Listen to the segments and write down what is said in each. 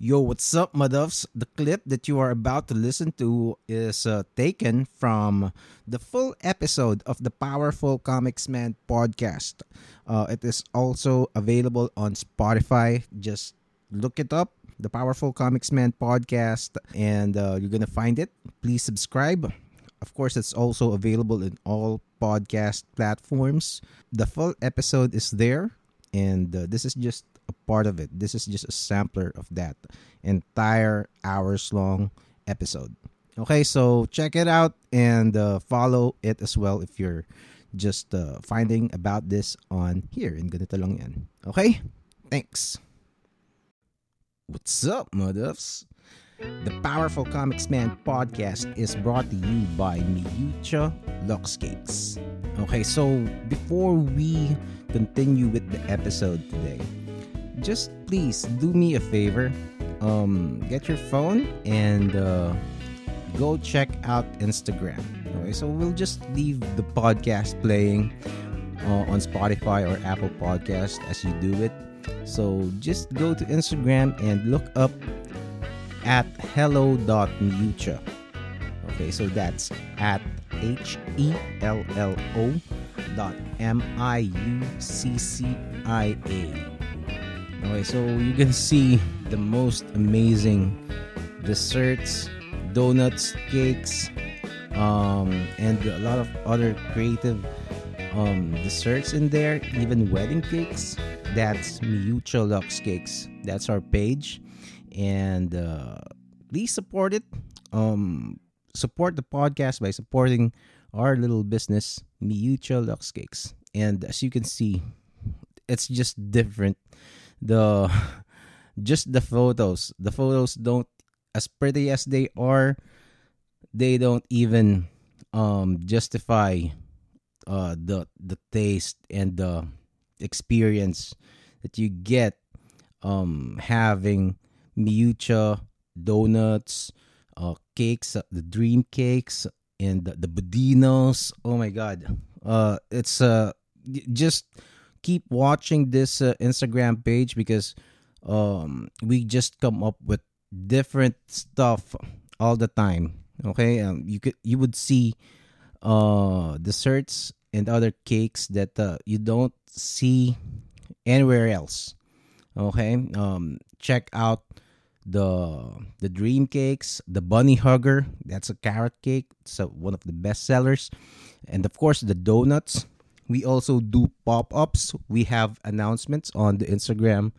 Yo, what's up, Maduffs? The clip that you are about to listen to is uh, taken from the full episode of the Powerful Comics Man podcast. Uh, it is also available on Spotify. Just look it up, the Powerful Comics Man podcast, and uh, you're going to find it. Please subscribe. Of course, it's also available in all podcast platforms. The full episode is there, and uh, this is just a part of it. This is just a sampler of that entire hours long episode. Okay, so check it out and uh, follow it as well if you're just uh, finding about this on here in ganito lang yan. Okay? Thanks. What's up, Muduffs? The Powerful Comics Man podcast is brought to you by Miyucha Luxcakes. Okay, so before we continue with the episode today, just please do me a favor. Um, get your phone and uh, go check out Instagram. Okay, so we'll just leave the podcast playing uh, on Spotify or Apple Podcast as you do it. So just go to Instagram and look up at hello.mucha. Okay, so that's at H E L L O dot M I U C C I A. Okay, so you can see the most amazing desserts, donuts, cakes, um, and a lot of other creative um, desserts in there, even wedding cakes. That's Miyucha Lux Cakes. That's our page. And uh, please support it. Um, support the podcast by supporting our little business, Miyucha Lux Cakes. And as you can see, it's just different. The just the photos. The photos don't as pretty as they are, they don't even um justify uh the the taste and the experience that you get um having miucha donuts uh cakes uh, the dream cakes and the, the budinos oh my god uh it's uh just keep watching this uh, instagram page because um we just come up with different stuff all the time okay? Um you could you would see uh desserts and other cakes that uh, you don't see anywhere else okay? Um check out the the dream cakes the bunny hugger that's a carrot cake it's one of the best sellers. And of course the donuts we also do pop-ups. We have announcements on the instagram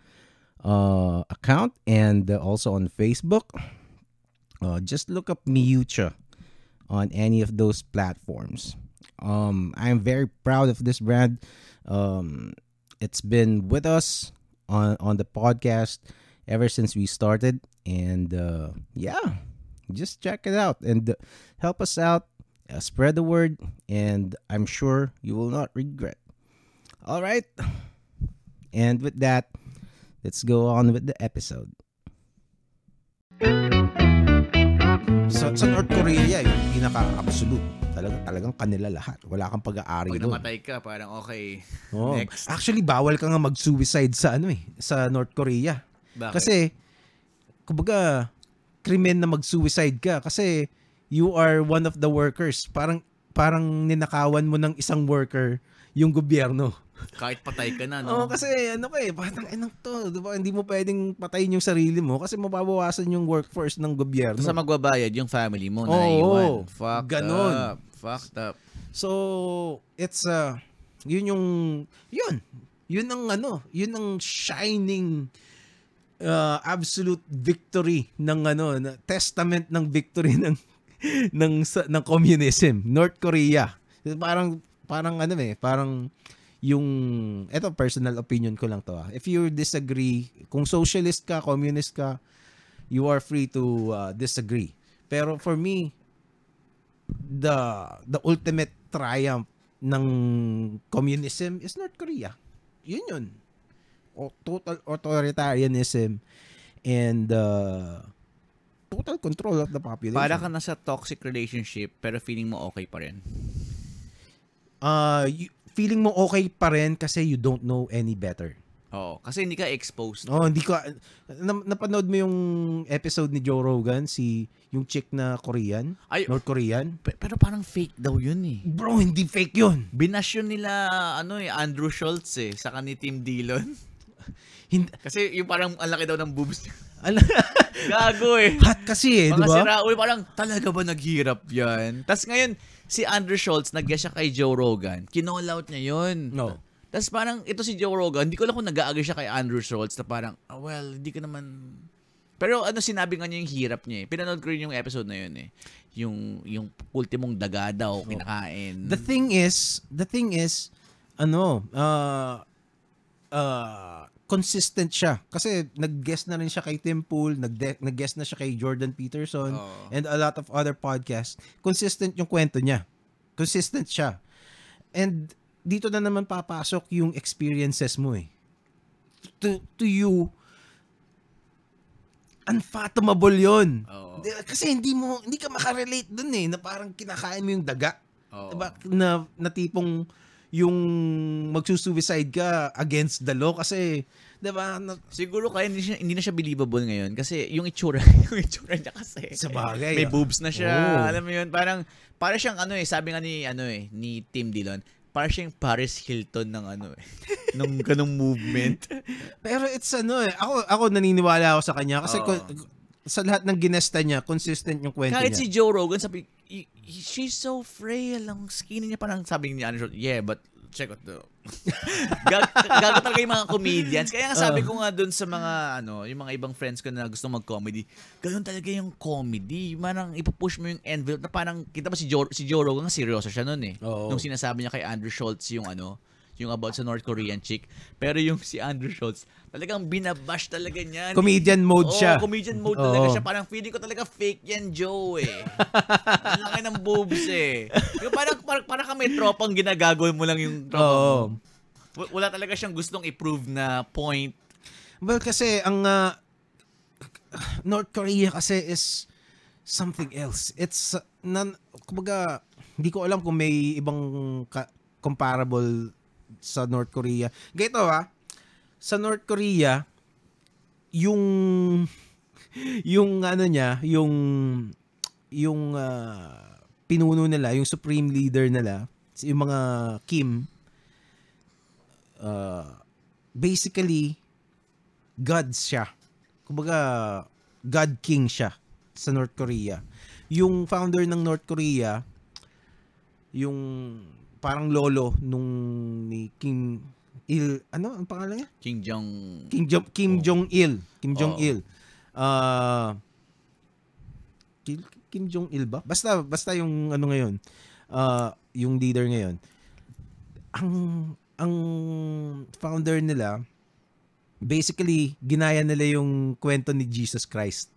uh, account and uh, also on facebook. Uh, just look up miucha on any of those platforms. Um, i'm very proud of this brand. Um, it's been with us on on the podcast ever since we started and uh, yeah just check it out and uh, help us out uh, spread the word and i'm sure you will not regret all right and with that let's go on with the episode sa, sa North Korea yung pinaka-absolute talaga talagang kanila lahat wala kang pag-aari Pag doon namatay ka, parang okay. Oh, Next. Actually, bawal ka nga mag-suicide sa ano eh, sa North Korea. Bakit? Kasi, kumbaga, krimen na mag-suicide ka kasi you are one of the workers. Parang, parang ninakawan mo ng isang worker yung gobyerno. Kahit patay ka na, Oo, no? kasi ano ka eh, parang enang to, di ba? Hindi mo pwedeng patayin yung sarili mo kasi mababawasan yung workforce ng gobyerno. Sa magbabayad yung family mo Oo, na iwan. Fucked ganon. up. Fucked up. So, it's uh yun yung yun. Yun ang ano, yun ang shining uh, absolute victory ng ano, testament ng victory ng ng ng communism, North Korea. Parang parang ano eh, parang yung eto personal opinion ko lang to ah. If you disagree, kung socialist ka, communist ka, you are free to uh, disagree. Pero for me, the the ultimate triumph ng communism is North Korea. Yun yun. O, total authoritarianism and uh, total control of the population. Para ka nasa toxic relationship, pero feeling mo okay pa rin. uh, y- feeling mo okay pa rin kasi you don't know any better. Oo, kasi hindi ka exposed. Oh, hindi ko na, napanood mo yung episode ni Joe Rogan si yung chick na Korean, Ay, North Korean. pe- pero parang fake daw yun eh. Bro, hindi fake 'yun. Binash yun nila, ano eh, Andrew Schultz eh, saka ni Tim Dillon. Hindi Kasi yung parang ang laki daw ng boobs Gago eh. hot kasi eh, di Mga ba? si Raul, parang talaga ba naghirap yan? Tapos ngayon, si Andrew Schultz, nag siya kay Joe Rogan. Kinall out niya yun. No. Tapos parang ito si Joe Rogan, hindi ko alam kung nag-agree siya kay Andrew Schultz na parang, ah, well, hindi ka naman... Pero ano sinabi nga niya yung hirap niya eh. Pinanood ko rin yung episode na yun eh. Yung, yung ultimong daga daw, kinakain. The thing is, the thing is, ano, uh, uh, consistent siya. Kasi nag-guest na rin siya kay Tim Pool, nag- nag-guest na siya kay Jordan Peterson, Oo. and a lot of other podcasts. Consistent yung kwento niya. Consistent siya. And dito na naman papasok yung experiences mo eh. To, to you, unfathomable yon. Di- Kasi hindi mo, hindi ka makarelate dun eh, na parang kinakain mo yung daga. Oo. Diba? Na, na tipong yung magsusuicide ka against the law kasi, diba, na, Siguro kaya hindi, siya, hindi na siya believable ngayon kasi yung itsura, yung itsura niya kasi. Sa bagay, May ah. boobs na siya. Oo. Alam mo yun, parang para siyang ano eh, sabi nga ni ano eh, ni Tim Dillon, para siyang Paris Hilton ng ano eh, nung ganung movement. pero it's ano eh, ako, ako naniniwala ako sa kanya kasi Oo. kun- sa lahat ng ginesta niya, consistent yung kwento Kahit niya. si Joe Rogan sabi, "Y- y- she's so frail, ang skinny niya parang sabi ni Andrew, yeah, but check out the Gag- gago talaga yung mga comedians. Kaya nga sabi ko nga dun sa mga ano, yung mga ibang friends ko na gusto mag-comedy, ganun talaga yung comedy. Parang ipupush mo yung envelope na parang kita ba si Joe, si Joe Rogan seryoso siya nun eh. Oo. Nung sinasabi niya kay Andrew Schultz yung ano, yung about sa North Korean chick. Pero yung si Andrew Schultz, talagang binabash talaga niya. Comedian mode Oo, siya. comedian mode talaga Oo. siya. Parang feeling ko talaga fake yan, Joe eh. Ang laki ng boobs eh. Yung parang, parang, parang ka may tropang ginagagawin mo lang yung tropa mo. W- Wala talaga siyang gustong i-prove na point. Well, kasi ang uh, North Korea kasi is something else. It's uh, nan, kumbaga, hindi ko alam kung may ibang ka- comparable sa North Korea. Ganito ah, sa North Korea, yung yung ano niya, yung yung ah, pinuno nila, yung supreme leader nila, yung mga Kim, uh, basically, gods siya. Kumbaga, God King siya sa North Korea. Yung founder ng North Korea, yung parang lolo nung ni Kim Il, ano ang pangalan niya? King Jong... Kim Jong Kim Oh. Jong Il. Kim Jong Oo. Il. Ah Kim, Kim Jong Il ba? Basta basta yung ano ngayon. ah yung leader ngayon. Ang ang founder nila basically ginaya nila yung kwento ni Jesus Christ.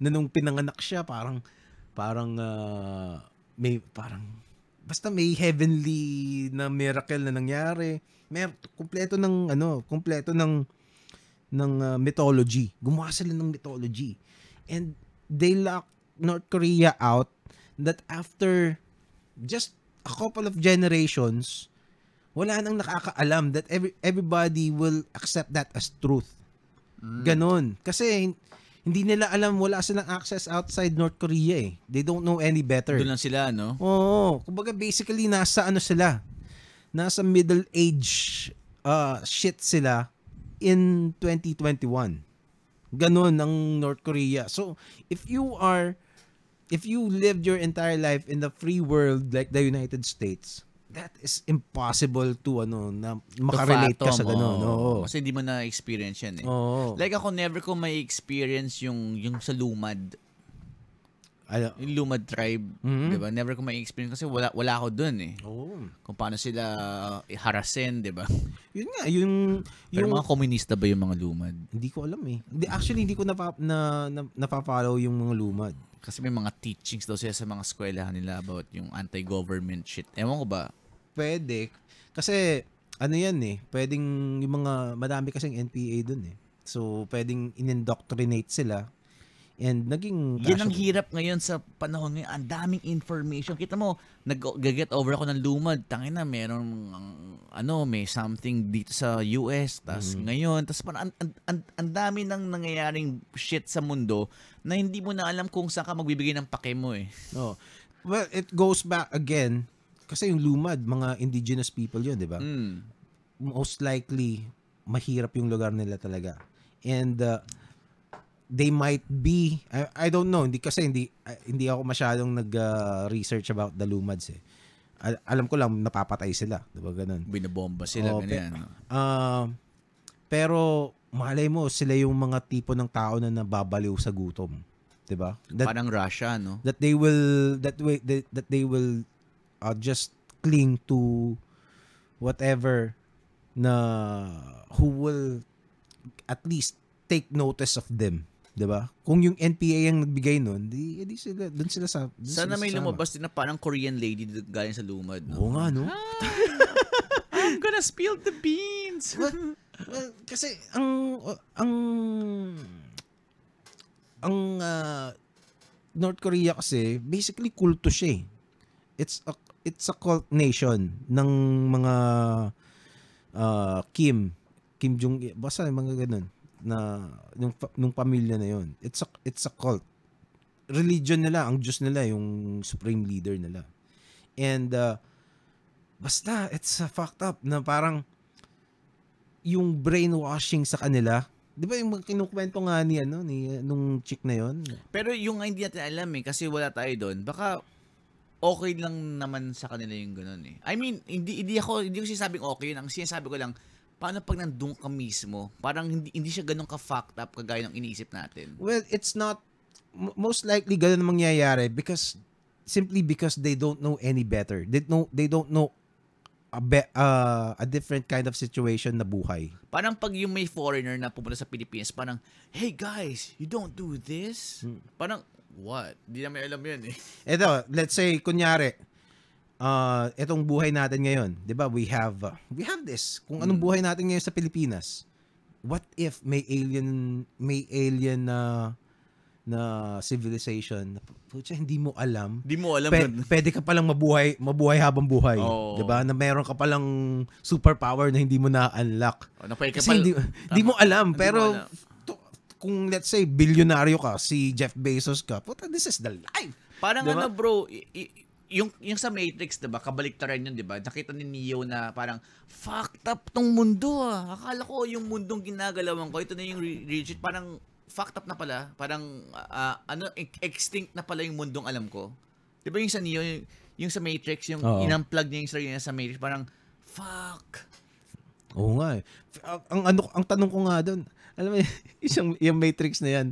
Na nung pinanganak siya parang parang ah, may parang basta may heavenly na miracle na nangyari. May kumpleto ng ano, kumpleto ng ng uh, mythology. Gumawa sila ng mythology. And they locked North Korea out that after just a couple of generations, wala nang nakakaalam that every, everybody will accept that as truth. Ganon. Kasi hindi nila alam, wala silang access outside North Korea eh. They don't know any better. Doon lang sila, no? Oo. Kumbaga basically nasa ano sila. Nasa middle age uh, shit sila in 2021. Ganon ang North Korea. So, if you are if you lived your entire life in the free world like the United States, that is impossible to ano na makarelate ka sa Fathom, ganon. oo. Kasi hindi mo na-experience yan eh. Oo. Like ako, never ko may experience yung, yung sa lumad. Ano? Yung lumad tribe. Mhm. Di ba? Never ko may experience kasi wala, wala ako dun eh. Oo. Kung paano sila harasin, di ba? Yun nga, yung Pero yung mga komunista ba yung mga lumad? hindi ko alam eh. Hindi, actually, hindi ko napa, na, na, napapollow yung mga lumad. Kasi may mga teachings daw sila sa mga eskwelahan nila about yung anti-government shit. Ewan ko ba? Pwede. Kasi, ano yan eh, pwedeng yung mga, madami kasing NPA dun eh. So, pwedeng in-indoctrinate sila And naging Yan ang hirap ngayon sa panahon ngayon. Ang daming information. Kita mo, nag-get over ako ng lumad. Tangin na, meron, ang- ano, may something dito sa US. Tapos Mm-hmm. ngayon, tapos parang ang, ang, ang, ang dami nang nangyayaring shit sa mundo na hindi mo na alam kung saan ka magbibigay ng pake mo eh. Oh. Well, it goes back again kasi yung lumad, mga indigenous people yun, di ba? Mm. Most likely, mahirap yung lugar nila talaga. And uh, they might be, I, I don't know, hindi kasi hindi ah, hindi ako masyadong nag-research about the lumads eh. Al- alam ko lang napapatay sila, 'di ba ganun. Binabomba sila, Oh, ganyan. no? Ah, pero malay mo sila yung mga tipo ng tao na nababaliw sa gutom, 'di ba? That Parang Russia, no? that they will that way that, that they will uh, just cling to whatever na who will at least take notice of them, 'di ba? Kung yung NPA ang nagbigay nun, di, di sila doon sila sa dun Sana sila may sasama. lumabas din na parang Korean lady galing sa lumad, no? Oo nga, no? I'm gonna spill the beans! Well, kasi ang ang ang ah, North Korea kasi basically kulto siya. eh. It's a it's a cult nation ng mga ah, Kim Kim Jong basta yung mga ganun na yung fa- nung pamilya na yon. It's a it's a cult. Religion nila, ang Diyos nila yung supreme leader nila. And ah, basta it's a fucked up na parang yung brainwashing sa kanila. 'Di ba yung kinukwento nga ni ano ni nung chick na yon? Pero yung hindi natin alam eh, kasi wala tayo doon, baka okay lang naman sa kanila yung ganun eh. I mean, hindi, hindi ako, hindi ko sinasabing okay yun. Ang sinasabi ko lang, paano pag nandun ka mismo, parang hindi, hindi siya ganun ka-fucked up kagaya ng iniisip natin. Well, it's not most likely ganun ang mangyayari because simply because they don't know any better. They know they don't know a be, uh, a different kind of situation na buhay. Parang pag yung may foreigner na pumunta sa Pilipinas, parang, hey guys, you don't do this? Parang, what? Hindi namin alam yun eh. Ito, let's say kunyari uh, itong buhay natin ngayon, 'di ba? We have uh, we have this. Kung anong buhay natin ngayon sa Pilipinas. What if may alien may alien na na civilization na putya, hindi mo alam Hindi mo alam. Pe- pwede ka palang mabuhay mabuhay habang buhay, Oo. 'di ba? Na meron ka palang superpower na hindi mo na-unlock. Oh, Kasi pal- hindi, hindi mo alam, Hindi pero mo alam. Kung let's say bilyonaryo ka, si Jeff Bezos ka, puta, this is the life. Parang Diba? ano bro, i- yung yung sa Matrix, 'di ba? Kabaliktaran yun, 'di ba? Nakita ni Neo na parang fucked up tong mundo ah. Akala ko yung mundong ginagalawan ko, ito na yung rigid, parang fucked up na pala. Parang ah, ano e- extinct na pala yung mundong alam ko. 'Di ba yung sa Neo, yung, yung sa Matrix, yung Oo. inunplug niya yung sarili niya sa Matrix, parang fuck. Oo nga eh. Ang ano ang tanong ko nga doon, alam mo isang yung Matrix na yan,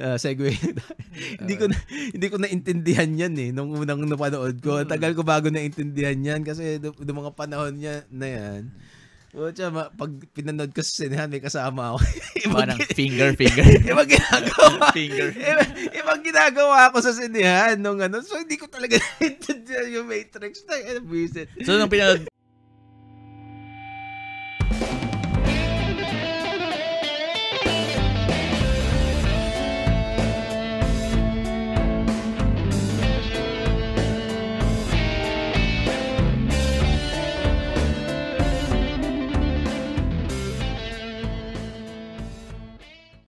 uh, segue. hindi ko na, hindi ko naintindihan yan eh nung unang napanood ko. Ang tagal ko bago naintindihan yan kasi do, do mga panahon niya na yan. Pucha, ma- pag pinanood ko sa sinehan, may kasama ako. Ibang Parang finger, finger. Ibang ginagawa. Finger. Ibang, ibang ginagawa ko sa sinehan nung ano. So, hindi ko talaga naintindihan yung Matrix na. Ano, buisit. so nung pinanood